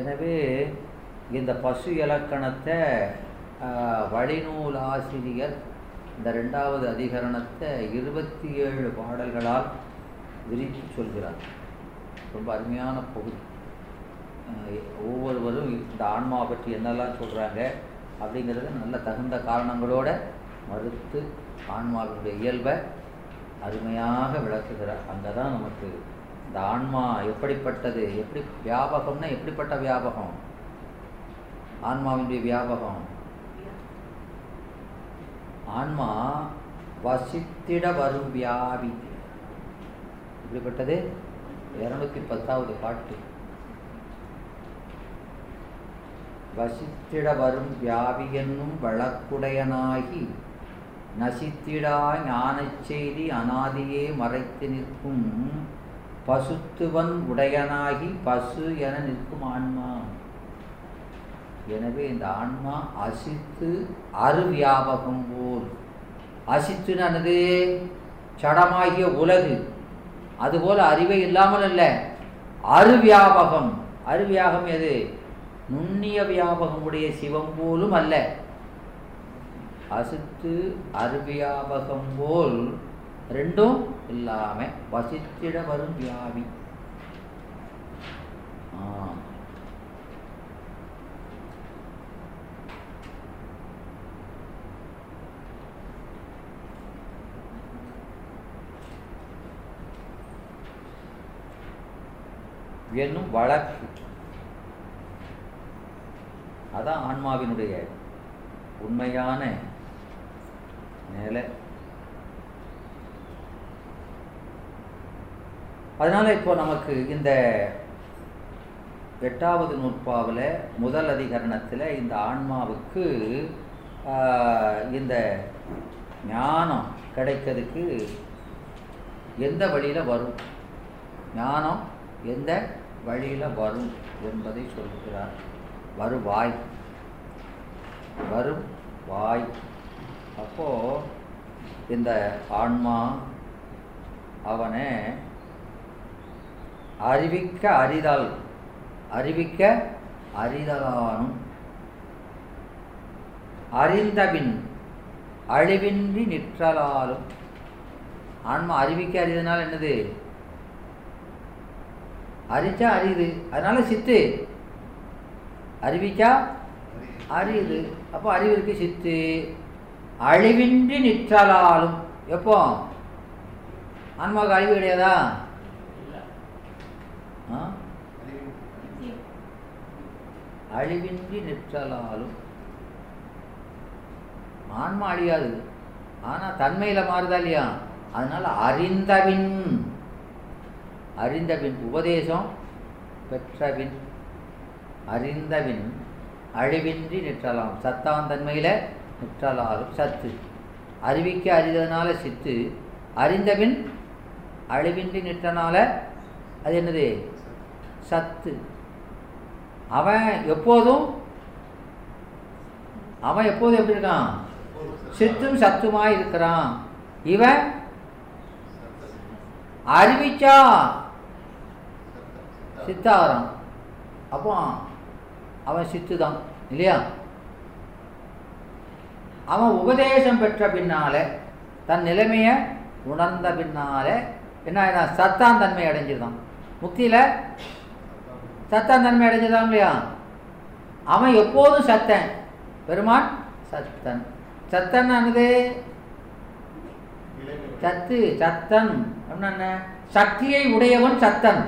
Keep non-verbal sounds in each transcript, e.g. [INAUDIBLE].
எனவே இந்த பசு இலக்கணத்தை வழிநூல் ஆசிரியர் இந்த ரெண்டாவது அதிகரணத்தை இருபத்தி ஏழு பாடல்களால் விரித்து சொல்கிறார். ரொம்ப அருமையான பகுதி. ஒவ்வொருவரும் இந்த ஆன்மா பற்றி என்னெல்லாம் சொல்கிறாங்க அப்படிங்கிறத நல்ல தகுந்த காரணங்களோட மறுத்து ஆன்மாவினுடைய இயல்பை அருமையாக விளக்குகிறார். அங்கே தான் நமக்கு இந்த ஆன்மா எப்படிப்பட்டது? எப்படி வியாபகம்னா எப்படிப்பட்ட வியாபகம்? ஆன்மாவினுடைய வியாபகம். ஆன்மா வசித்திட வரும் வியாபி எப்படிப்பட்டது? இருநூத்தி பத்தாவது பாட்டு. வசித்திட வரும் வியாபி என்னும் வழக்குடையனாகி நசித்திடா ஞானச் செய்தி அனாதியே மறைத்து நிற்கும் பசுத்துவன் உடையனாகி பசு என நிற்கும் ஆன்மா. எனவே இந்த ஆன்மா அசித்து அருவியாபகம் போல். அசித்துனது சடமாகிய உலகு. அதுபோல அறிவே இல்லாமல் அல்ல. அருவியாபகம். அருவியாகம் எது? நுண்ணிய வியாபகம் உடைய சிவம் போலும் அல்ல. அசித்து அருவியாபகம் போல் ரெண்டும் இல்லாம வசித்திட வரும் வியாபி என்னும் வழக்கு. அதான் ஆன்மாவினுடைய உண்மையான நிலை. அதனால் இப்போ நமக்கு இந்த எட்டாவது நூற்பாவில் முதல் அதிகரணத்தில் இந்த ஆன்மாவுக்கு இந்த ஞானம் கிடைக்கிறதுக்கு எந்த வழியில் வரும்? ஞானம் எந்த வழியில் வரும் என்பதை சொல்கிறார். வருவாய். வரும் வாய். அப்போ இந்த ஆன்மா அவனை அறிவிக்க அறிதல். அறிவிக்க அறிதலானும். அறிந்தபின் அழிவின்றி நிற்றலாலும். ஆன்மா அறிவிக்க அறிதனால் என்னது? அறிச்சா அறியுது. அதனால சித்து. அறிவிச்சா அறியுது. அப்போ அறிவிற்கு சித்து. அழிவின்றி நிற்றலாலும். எப்போ? ஆன்மாவுக்கு அழிவு கிடையாதா ஆ? அழிவின்றி நிற்றலாலும். ஆன்மா அழியாது. ஆனால் தன்மையில் மாறுதா இல்லையா? அதனால் அறிந்தவின் அறிந்தவின் உபதேசம் பெற்றவின் அறிந்தவின் அழிவின்றி நிற்றலாம். சத்தான் தன்மையில் நிற்றலாலும் சத்து. அறிவிக்க அறிந்ததுனால சித்து அறிந்தவின் அழிவின்றி நிற்றனால அது என்னது? சத்து. அவன் எப்போதும் அவன் எப்போதும் எப்படி இருக்கான்? சித்தும் சத்துமாய் இருக்கிறான். இவன் அறிவிச்சா சித்தாகிறான் அப்போ அவன் சித்து தான் இல்லையா? அவன் உபதேசம் பெற்ற பின்னால தன் நிலைமையை உணர்ந்த பின்னால என்ன சத்தான் தன்மை அடைஞ்சிருந்தான் முக்தியில் சத்தான் தன்மை அடைஞ்சதான் இல்லையா? அவன் எப்போதும் சத்தன். பெருமான் சத்தன். சத்தன் என்னது சத்து சத்தன். அப்படின்னா என்ன? சக்தியை உடையவன் சத்தன்.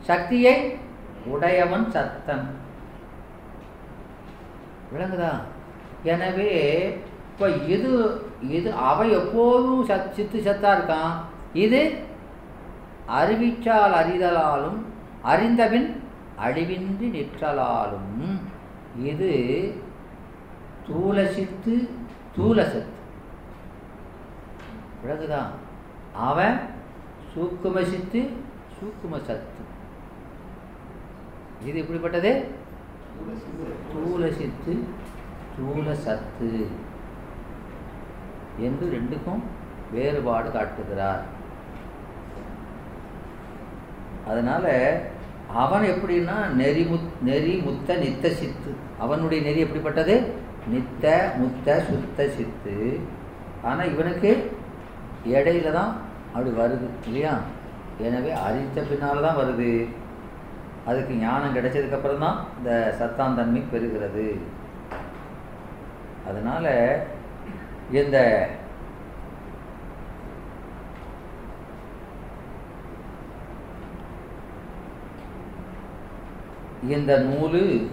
சக்தியை உடையவன் சத்தன். விளங்குதா? எனவே இப்போ இது இது அவன் எப்போதும் சத் சித்து சத்தாக இருக்கான். இது அறிவிச்சால் அறிதலாலும் அறிந்தபின் அழிவின்றி நிற்றலாலும் இது தூலசித்து தூல சத்து அவன் சூக்குமசித்து சூக்கும சத்து இது எப்படிப்பட்டது? தூலசித்து சித்து சத்து என்று ரெண்டுக்கும் வேறுபாடு காட்டுகிறார். அதனால அவன் எப்படின்னா நெறிமு நெறி முத்த நித்த சித்து. அவனுடைய நெறி எப்படிப்பட்டது? நித்த முத்த சுத்த சித்து. ஆனால் இவனுக்கு இடையில தான் அப்படி வருது இல்லையா? எனவே அறித்த பின்னால் தான் வருது. அதுக்கு ஞானம் கிடைச்சதுக்கப்புறம் தான் இந்த சத்தாந்தன்மை பெறுகிறது. அதனால் இந்த இந்த நூலு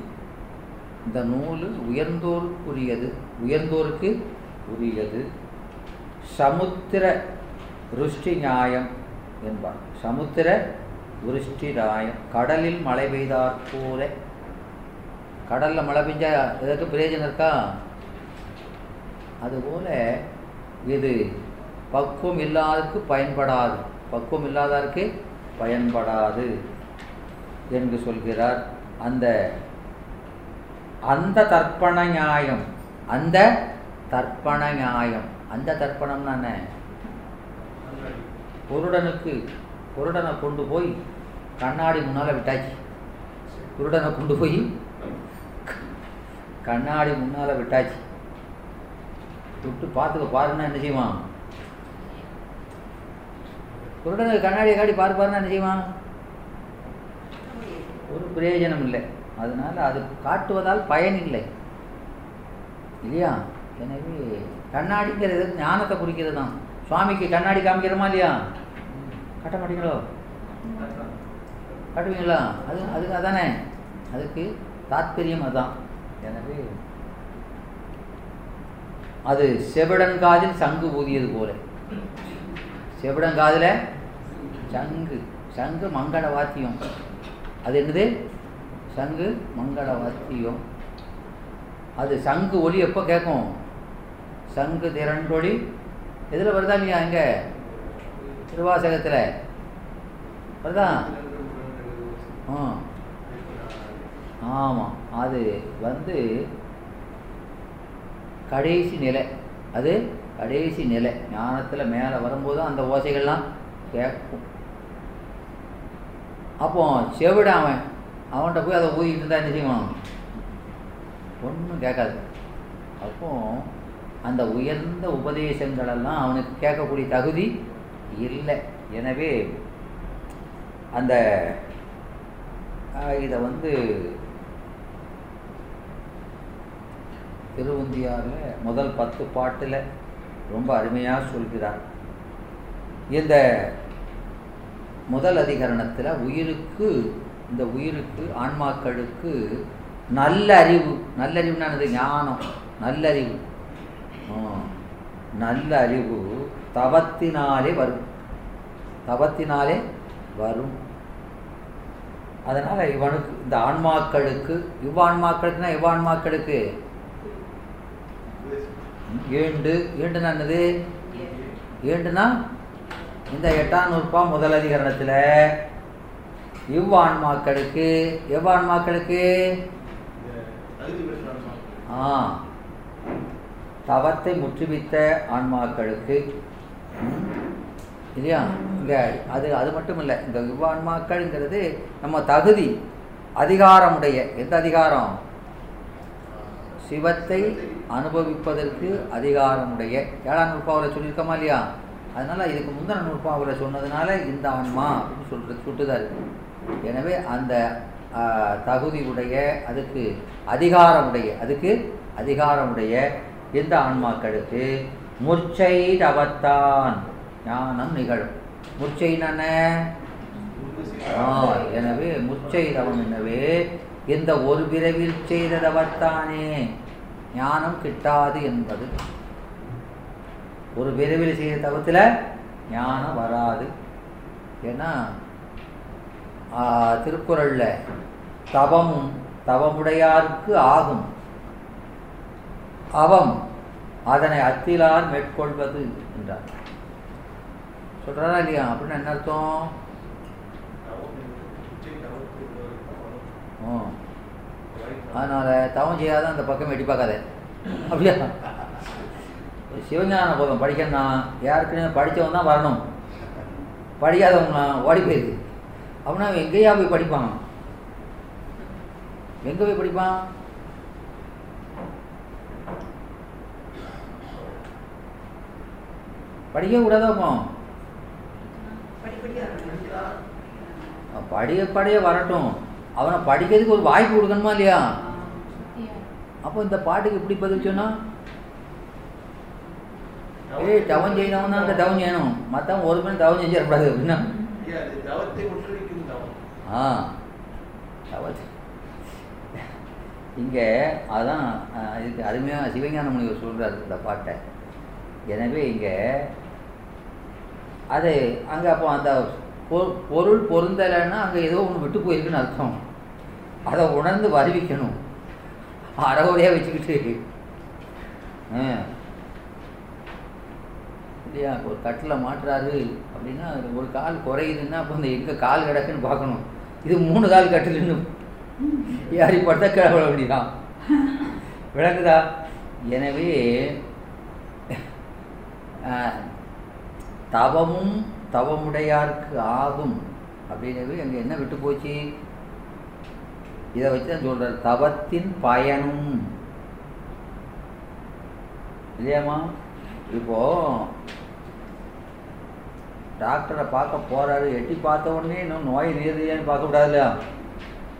இந்த நூலு உயர்ந்தோருக்குரியது. உயர்ந்தோருக்கு உரியது. சமுத்திர ருஷ்டி நியாயம் என்பார். சமுத்திர விருஷ்டி நியாயம். கடலில் மழை பெய்தார் போல. கடலில் மழை பெஞ்சா எதற்கு பிரயோஜனம் இருக்கா? அதுபோல இது பக்குவம் இல்லாதருக்கு பயன்படாது. பக்குவம் இல்லாதாருக்கு பயன்படாது என்று சொல்கிறார். அந்த அந்த தர்ப்பண நியாயம் அந்த தர்ப்பண நியாயம் அந்த தர்ப்பணம்னா என்ன? குருடனுக்கு குருடனை கொண்டு போய் கண்ணாடி முன்னால் விட்டாச்சு. குருடனை கொண்டு போய் கண்ணாடி முன்னால் விட்டாச்சு. விட்டு பார்த்துக்க பாருன்னா என்ன செய்வான்? குருடனுக்கு கண்ணாடியை காட்டி பாரு என்ன செய்வான்? ஒரு பிரயோஜனம் இல்லை. அதனால் அது காட்டுவதால் பயன் இல்லை. இல்லையா? எனவே கண்ணாடிங்கிறது ஞானத்தை குறிக்கிறது தான். சுவாமிக்கு கண்ணாடி காமிக்கிறோமா இல்லையா? கட்ட மாட்டீங்களோ? காட்டுவீங்களா? அது அதுக்கு அதானே. அதுக்கு தாத்பரியம் அதான். எனவே அது செவிடன் காதில் சங்கு ஊதியது போல. செவிடன் காதில் சங்கு. சங்கு மங்கள வாத்தியம். அது என்னது? சங்கு மங்கள வாத்தியம் அது சங்கு ஒலி எப்போ கேட்கும்? சங்கு திரண்டொளி எதில் வருதா இல்லையா இங்கே திருவாசகத்தில். வருதா? ம் ஆமாம் அது வந்து கடைசி நிலை. அது கடைசி நிலை. ஞானத்தில் மேலே வரும்போது அந்த ஓசைகள்லாம் கேட்கும். அப்போ செவிட அவன். அவன்கிட்ட போய் அதை ஊதிக்கிட்டு தான் என்ன செய்வான்? ஒன்றும் கேட்காது. அப்போ அந்த உயர்ந்த உபதேசங்களெல்லாம் அவனுக்கு கேட்கக்கூடிய தகுதி இல்லை. எனவே அந்த இதை வந்து திருவந்தியாரில் முதல் பத்து பாட்டில் ரொம்ப அருமையாக சொல்கிறார். இந்த முதல் அதிகரணத்தில் உயிருக்கு இந்த உயிருக்கு ஆன்மாக்களுக்கு நல்லறிவு நல்லறிவுனானது ஞானம். நல்லறிவு நல்ல அறிவு தவத்தினாலே வரும். தவத்தினாலே வரும். அதனால் இவனுக்கு இந்த ஆன்மாக்களுக்கு இவ்வான்மாக்களுக்குனா இவ்வான்மாக்களுக்கு ஏண்டு. ஏண்டுனா என்னது? ஏண்டுனா இந்த எட்டாம் நூற்பா முதல் அதிகரணத்தில் இவ்வான்மாக்களுக்கு எவ்வான்மாக்களுக்கு? ஆ. தவத்தை முற்றுவித்த ஆன்மாக்களுக்கு. இல்லையா? இங்கே அது அது மட்டும் இல்லை இந்த இவ்வான்மாக்கள்ங்கிறது நம்ம தகுதி அதிகாரமுடைய எந்த அதிகாரம்? சிவத்தை அனுபவிப்பதற்கு அதிகாரமுடைய. ஏழாம் நூற்பாவில் சொல்லியிருக்கோமா இல்லையா? அதனால் இதுக்கு முந்தின நூற்பாவில் சொன்னதுனால இந்த ஆன்மா அப்படின்னு சொல்கிறது சுட்டுதார். எனவே அந்த தகுதி உடைய அதுக்கு அதிகாரமுடைய அதுக்கு அதிகாரமுடைய இந்த ஆன்மாக்களுக்கு? முர்ச்சை தவத்தான் ஞானம் நிகழும். முர்ச்சைன்னு எனவே முர்ச்சை தவம் எனவே இந்த ஒரு பிறவில் செய்த தவத்தானே ஞானம் கிட்டாது என்பது. ஒரு விரைவில் செய்கிற தவத்தில் ஞானம் வராது. ஏன்னா திருக்குறளில் தவமும் தவமுடையாருக்கு ஆகும். அவம் அதனை அத்திலார் மேற்கொள்வது என்றார். சொல்கிறாரா இல்லையா? அப்படின்னு என்ன அர்த்தம்? அதனால தவம் செய்யாத அந்த பக்கம் எட்டி பார்க்காத அப்படியா? சிவஞான போதும் படிக்கணும்னா யாருக்குன்னு படித்தவன் தான் வரணும். படிக்காதவங்களாம் ஓடி போயிருக்கு. அப்படின்னா அவன் எங்கேயா போய் படிப்பான்? எங்கே போய் படிப்பான்? படிக்க கூடாதாப்போ படிக்க படிய வரட்டும். அவனை படிக்கிறதுக்கு ஒரு வாய்ப்பு கொடுக்கணுமா இல்லையா? அப்போ இந்த பாட்டுக்கு இப்படி பதில் சொன்னா ஏய் டவுன் செய்யணும் தான் டவுன் செய்யணும். மற்றவன் ஒரு மணி டவுன் செஞ்சிடக்கூடாது அப்படின்னா? தவத்தை தவம். ஆ தவறு இங்கே அதான் இதுக்கு அருமையாக சிவஞான முனிவர் சொல்கிறார் இந்த பாட்டை. எனவே இங்கே அது அங்கே அப்போ அந்த பொருள் பொருந்தலைன்னா அங்கே ஏதோ ஒன்று விட்டு போயிருக்குன்னு அர்த்தம். அதை உணர்ந்து வருவிக்கணும். அறவுடையாக வச்சுக்கிட்டு. ஆ. இல்லையா? ஒரு கட்டில் மாட்டுறாரு அப்படின்னா ஒரு கால் குறையுதுன்னா அப்போ இந்த எங்கே கால் கிடக்குன்னு பார்க்கணும். இது மூணு கால் கட்டிலுன்னு. யார் பட்ட கிழவ அப்படிதான் விளங்குதா? எனவே தவமும் தவமுடையார்க்கு ஆகும் அப்படின்னவே அங்கே என்ன விட்டு போச்சு? இதை வச்சு தான் சொல்கிறார் தவத்தின் பயனும். இல்லையாம்மா? இப்போது டாக்டரை பார்க்க போகிறாரு எட்டி பார்த்த உடனே இன்னும் நோய் நீதியான்னு பார்க்கக்கூடாது இல்லையா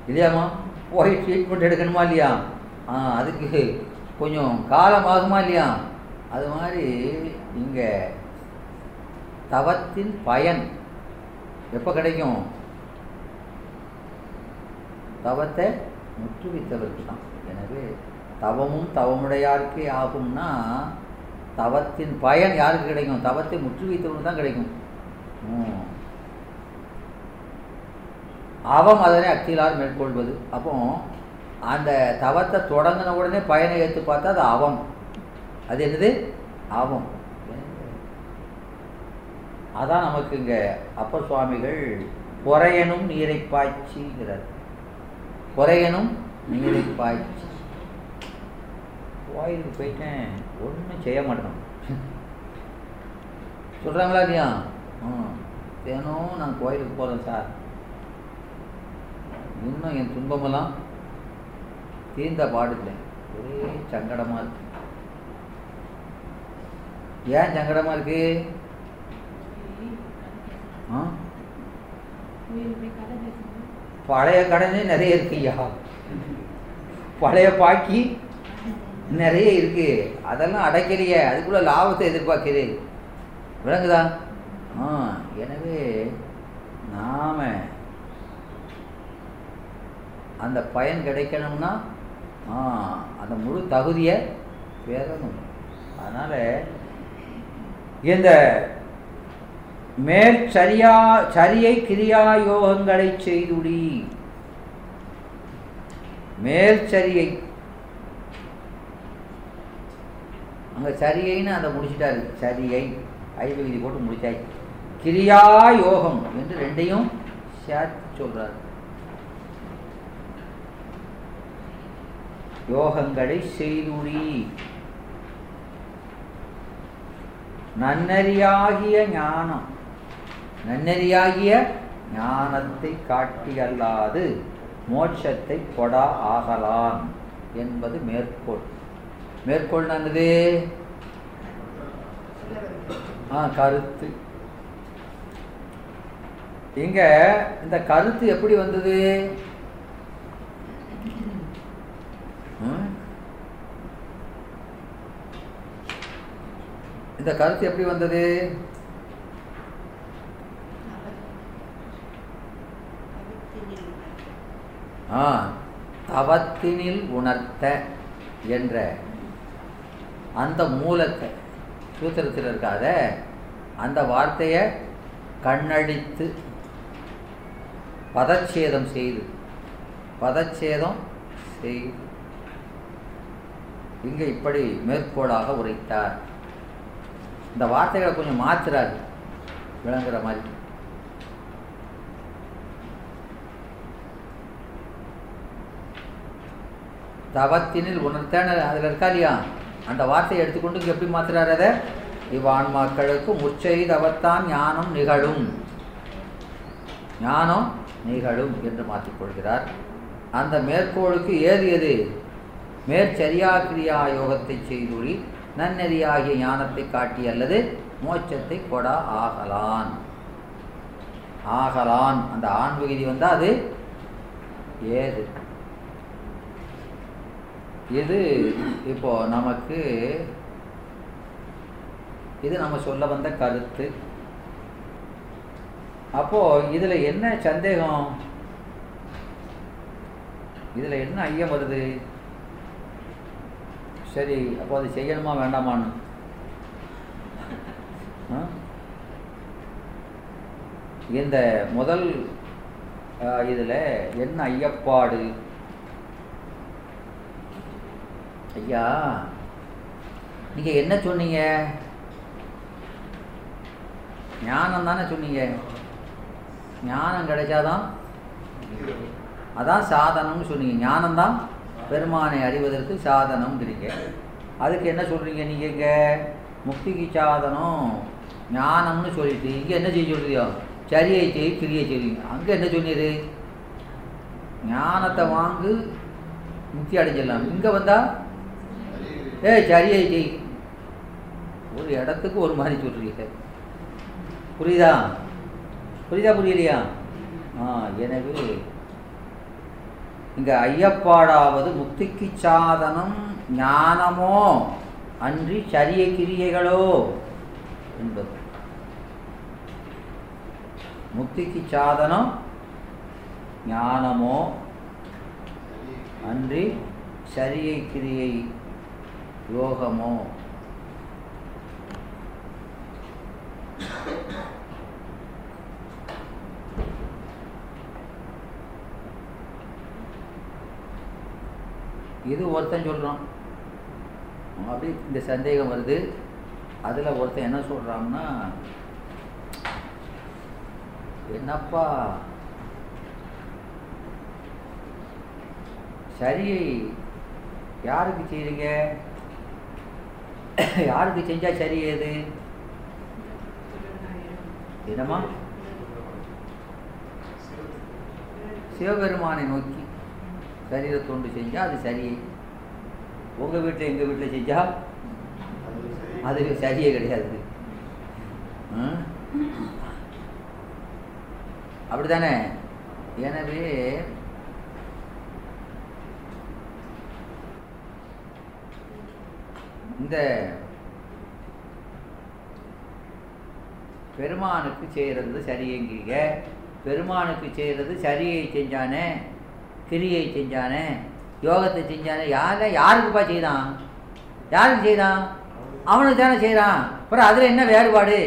இல்லையாம்மா? போய் ட்ரீட்மெண்ட் எடுக்கணுமா இல்லையா? ஆ அதுக்கு கொஞ்சம் காலம் ஆகுமா இல்லையா? அது மாதிரி இங்கே தவத்தின் பயன் எப்போ கிடைக்கும்? தவத்தை முற்றுவித்தவருக்கு தான் எனவே தவமும் தவமுடையாருக்கே ஆகும்னா தவத்தின் பயன் யாருக்கு கிடைக்கும்? தவத்தை முற்றுவித்தவனுக்கு தான் கிடைக்கும். அவம் அதனை அக்தியிலார் மேற்கொள்வது. அப்போ அந்த தவத்தை தொடங்கின உடனே பயனை ஏற்று பார்த்தா அது அவம். அது என்னது? அவம். அதான் நமக்கு இங்க அப்ப சுவாமிகள் பொறையனும் நீரை பாய்ச்சிங்கிறார் பொறையனும் நீரை பாய்ச்சி. கோயிலுக்கு போயிட்டேன். ஒன்றும் செய்ய மாட்டேன். சொல்கிறாங்களா இல்லையா? ம். தினம் நான் கோயிலுக்கு போகிறேன் சார். இன்னும் என் துன்பமெல்லாம் தீர்ந்த பாடில்லை ஒரே சங்கடமாக இருக்கு. ஏன் சங்கடமாக இருக்கு? ஆ? பழைய கடனே நிறைய இருக்குய்யா. பழைய பாக்கி நிறைய இருக்கு. அதெல்லாம் அடைக்கலையே. அதுக்குள்ள லாபத்தை எதிர்பார்க்குது விளங்குதா? எனவே நாம் அந்த பயன் கிடைக்கணும்னா ஆ அந்த முழு தகுதியை பெறணும். அதனால் இந்த மேல் சரியா சரியை கிரியா யோகங்களை செய்துடி மேற்சரியை அங்கே சரியைன்னு அதை முடிச்சிட்டாரு. சரியை ஐவகிதி போட்டு முடிச்சாச்சு. கிரியா யோகம் என்று ரெண்டையும் சேர்த்து சொல்றார். யோகங்களை செய்துடி. நன்னறியாகிய ஞானம். நன்னறியாகிய ஞானத்தை காட்டியல்லாது மோட்சத்தை கொடா ஆகலாம் என்பது மேற்கோள். மேற்கோள் நல்லது ஆ கருத்து. இங்க இந்த கருத்து எப்படி வந்தது? ம்? இந்த கருத்து எப்படி வந்தது? ஆ தவத்தினில் உணர்த்த என்ற அந்த மூலத்தை சூத்திரத்தில் இருக்காத அந்த வார்த்தையை கண்ணடித்து பதச்சேதம் செய்து. பதச்சேதம் செய்து. இங்கே இப்படி மேற்கோளாக உரைத்தார். இந்த வார்த்தைகளை கொஞ்சம் மாற்றுறாரு விளங்குற மாதிரி. தவத்தினில் உணர்த்தன. அதில் இருக்கா இல்லையா? அந்த வார்த்தையை எடுத்துக்கொண்டு எப்படி மாற்றுறாரு அதை? இவ்வான்மாக்களுக்கு முச்சை தவத்தான் ஞானம் நிகழும். ஞானம் நிகழும் என்று மாற்றிக்கொள்கிறார். அந்த மேற்கோளுக்கு ஏது எது? மேற்சரியாக்கிரியா யோகத்தை செய்துழி நன்னெறியாகிய ஞானத்தை காட்டி அல்லது மோட்சத்தை கொடா ஆகலான். ஆகலான். அந்த ஆண் விகுதி வந்தால் அது ஏது? இது இப்போ நமக்கு இது நம்ம சொல்ல வந்த கருத்து. அப்போ இதில் என்ன சந்தேகம்? இதுல என்ன ஐயம் வருது? சரி அப்போ அது செய்யணுமா வேண்டாமான்னு? ஆ? இந்த முதல் இதில் என்ன ஐயப்பாடு? ஐயா நீங்கள் என்ன சொன்னீங்க? ஞானம் தானே சொன்னீங்க? ஞானம் கிடைச்சாதான் அதான் சாதனம்னு சொன்னீங்க. ஞானம்தான் பெருமானை அறிவதற்கு சாதனம்ங்கிறீங்க. அதுக்கு என்ன சொல்கிறீங்க நீங்கள் இங்கே? முக்திக்கு சாதனம் ஞானம்னு சொல்லிட்டு இங்கே என்ன செய்ய சொல்றியோ? சரியை செய் கிரியை செய்வீங்க அங்கே என்ன சொன்னீரு? ஞானத்தை வாங்கு முக்தி அடைஞ்சிடலாம். இங்கே வந்தால் ஏய் சரியை செய். ஒரு இடத்துக்கு ஒரு மாதிரி சொல்கிறீங்க புரியுதா? புரியுதா புரியலையா? ஆ எனவே இங்க ஐயப்பாடாவது முக்திக்கு சாதனம் ஞானமோ அன்றி சரிய கிரியைகளோ என்பது. முக்திக்கு சாதனம் ஞானமோ அன்றி சரியை கிரியை யோகமோ இது ஒருத்தன் சொல்கிறான் அப்படி இந்த சந்தேகம் வருது. அதில் ஒருத்தன் என்ன சொல்கிறான்னா என்னப்பா சரியை யாருக்கு செய்றீங்க? யாருக்கு செஞ்சா சரி ஏது? என்னம்மா? சிவபெருமானை நோக்கி. சரீரத்தோண்டு செஞ்சால் அது சரி. உங்கள் வீட்டில் எங்கள் வீட்டில் செஞ்சால் அது சரியே கிடையாது. அப்படி தானே எனவே இந்த பெருமானுக்கு செய்கிறது சரியங்கிறீங்க. பெருமானுக்கு செய்கிறது சரியை செஞ்சானே. கிரியை செஞ்சானே யோகத்தை செஞ்சானே யார யாருக்குப்பா செய்தான்? யாருக்கு செய்தான்? அவனுக்கு தானே செய்கிறான் அப்புறம் அதில் என்ன வேறுபாடு?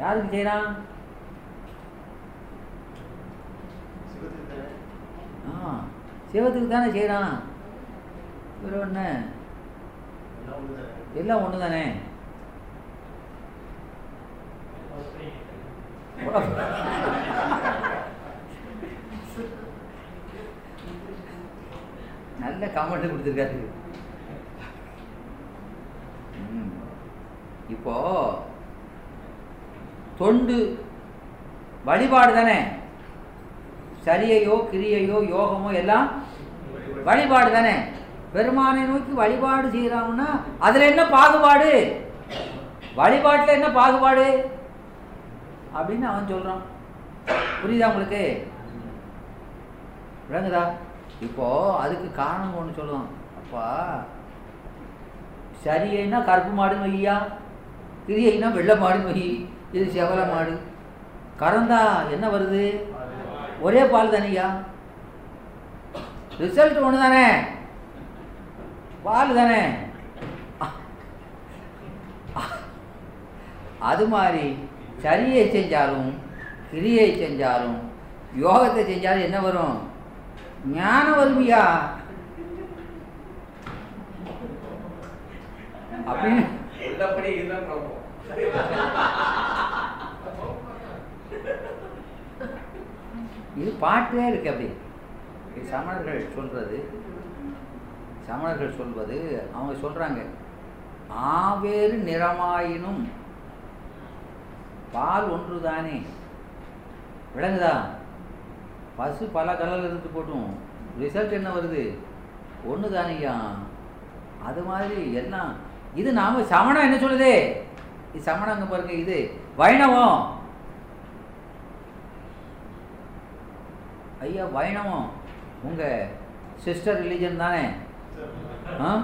யாருக்கு செய்கிறான் ஆ சிவத்துக்கு தானே செய்கிறான் இவர் ஒன்று எல்லாம் ஒன்று தானே [LAUGHS] [LAUGHS] நல்ல காமெண்ட் கொடுத்துருக்காரு. இப்போ தொண்டு வழிபாடு தானே? சரியையோ கிரியையோ யோகமோ எல்லாம் வழிபாடு தானே? பெருமானை நோக்கி வழிபாடு செய்கிறாங்கன்னா அதில் என்ன பாகுபாடு? வழிபாட்டில் என்ன பாகுபாடு? அப்படின்னு அவன் சொல்கிறான் புரியுதா உங்களுக்கு? விளங்குதா? இப்போது அதுக்கு காரணம் ஒன்று சொல்லுவான் அப்பா சரியைனா கருப்பு மாடுன்னு வையா கிரியைனா வெள்ளை மாடுன்னு வை இது செவல மாடு. கறந்தா என்ன வருது? ஒரே பால் தானையா? ரிசல்ட் ஒன்று தானே? பால் தானே? அது மாதிரி சரியை செஞ்சாலும் கிரியை செஞ்சாலும் யோகத்தை செஞ்சாலும் என்ன வரும்? ஞானம் வருமியா அப்படின்னு இது பாட்டே இருக்கு அப்படி. சமணர்கள் சொல்றது சமணர்கள் சொல்வது அவங்க சொல்றாங்க ஆவேறு நிறமாயினும் பால் ஒன்றுதானே? விளங்குதா? பஸ்ஸு பல கலரில் இருந்து போட்டும். ரிசல்ட் என்ன வருது? ஒன்று தானையா அது மாதிரி எல்லாம். இது நாம் சமணம் என்ன சொல்லுது? இது சமணம் பாருங்க இது வைணவம். ஐயா வைணவம். உங்கள் சிஸ்டர் ரிலீஜன் தானே? ஆ?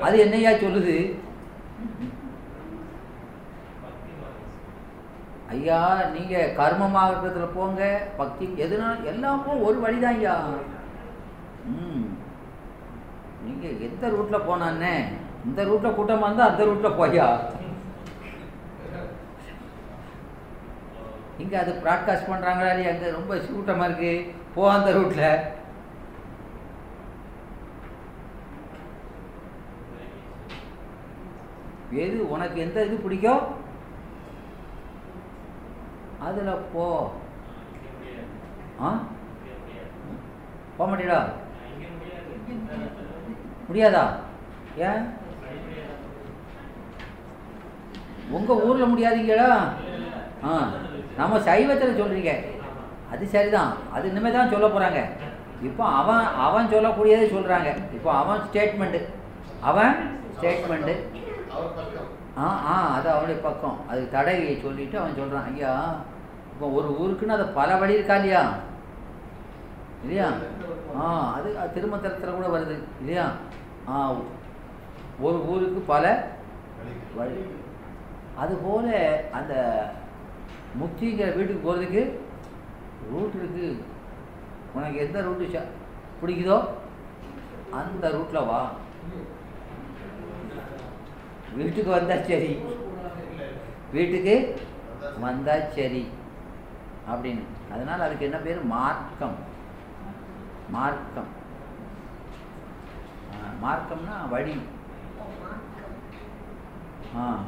அது என்னையா சொல்லுது? ஐயா நீங்கள் கர்ம இருக்கிறதுல போங்க பக்தி எதுனா எல்லாமும் ஒரு வழிதான் ஐயா. ம். நீங்கள் எந்த ரூட்டில் போனானே இந்த ரூட்டில் கூட்டமாக இருந்தால் அந்த ரூட்டில் போயா? இங்கே அது ப்ராட்காஸ்ட் பண்ணுறாங்களா இல்லையா? அங்கே ரொம்ப கூட்டமாக இருக்கு. போ அந்த ரூட்டில் எது உனக்கு எந்த இது பிடிக்கும்? அதில் போ. ஆ? போக மாட்டீடா. முடியாதா? ஏன்? உங்கள் ஊரில் முடியாதீங்களா ஆ நம்ம சைவத்தில் சொல்கிறீங்க அது சரிதான். அது இனிமேல் தான் சொல்ல போகிறாங்க இப்போ அவன் அவன் சொல்லக்கூடியதே சொல்கிறாங்க இப்போ அவன் ஸ்டேட்மெண்ட்டு அவன் ஸ்டேட்மெண்ட்டு ஆ ஆ அது அவனுடைய பக்கம். அது தடை சொல்லிட்டு அவன் சொல்கிறான் ஐயா இப்போ ஒரு ஊருக்குன்னு அது பல வழி இருக்கா இல்லையா? இல்லையா? ஆ அது திருமத்தலத்தில் கூட வருது இல்லையா? ஆ ஒரு ஊருக்கு பல வழி. அதுபோல் அந்த முக்திங்கிற வீட்டுக்கு போகிறதுக்கு ரூட் இருக்குது உனக்கு எந்த ரூட்டு பிடிக்குதோ அந்த ரூட்டில் வா. வீட்டுக்கு வந்தால் சரி. வீட்டுக்கு வந்தால் சரி. அப்படின்னு. அதனால் அதுக்கு என்ன பேர்? மார்க்கம். மார்க்கம். மார்க்கம்னா வழி. ஆ.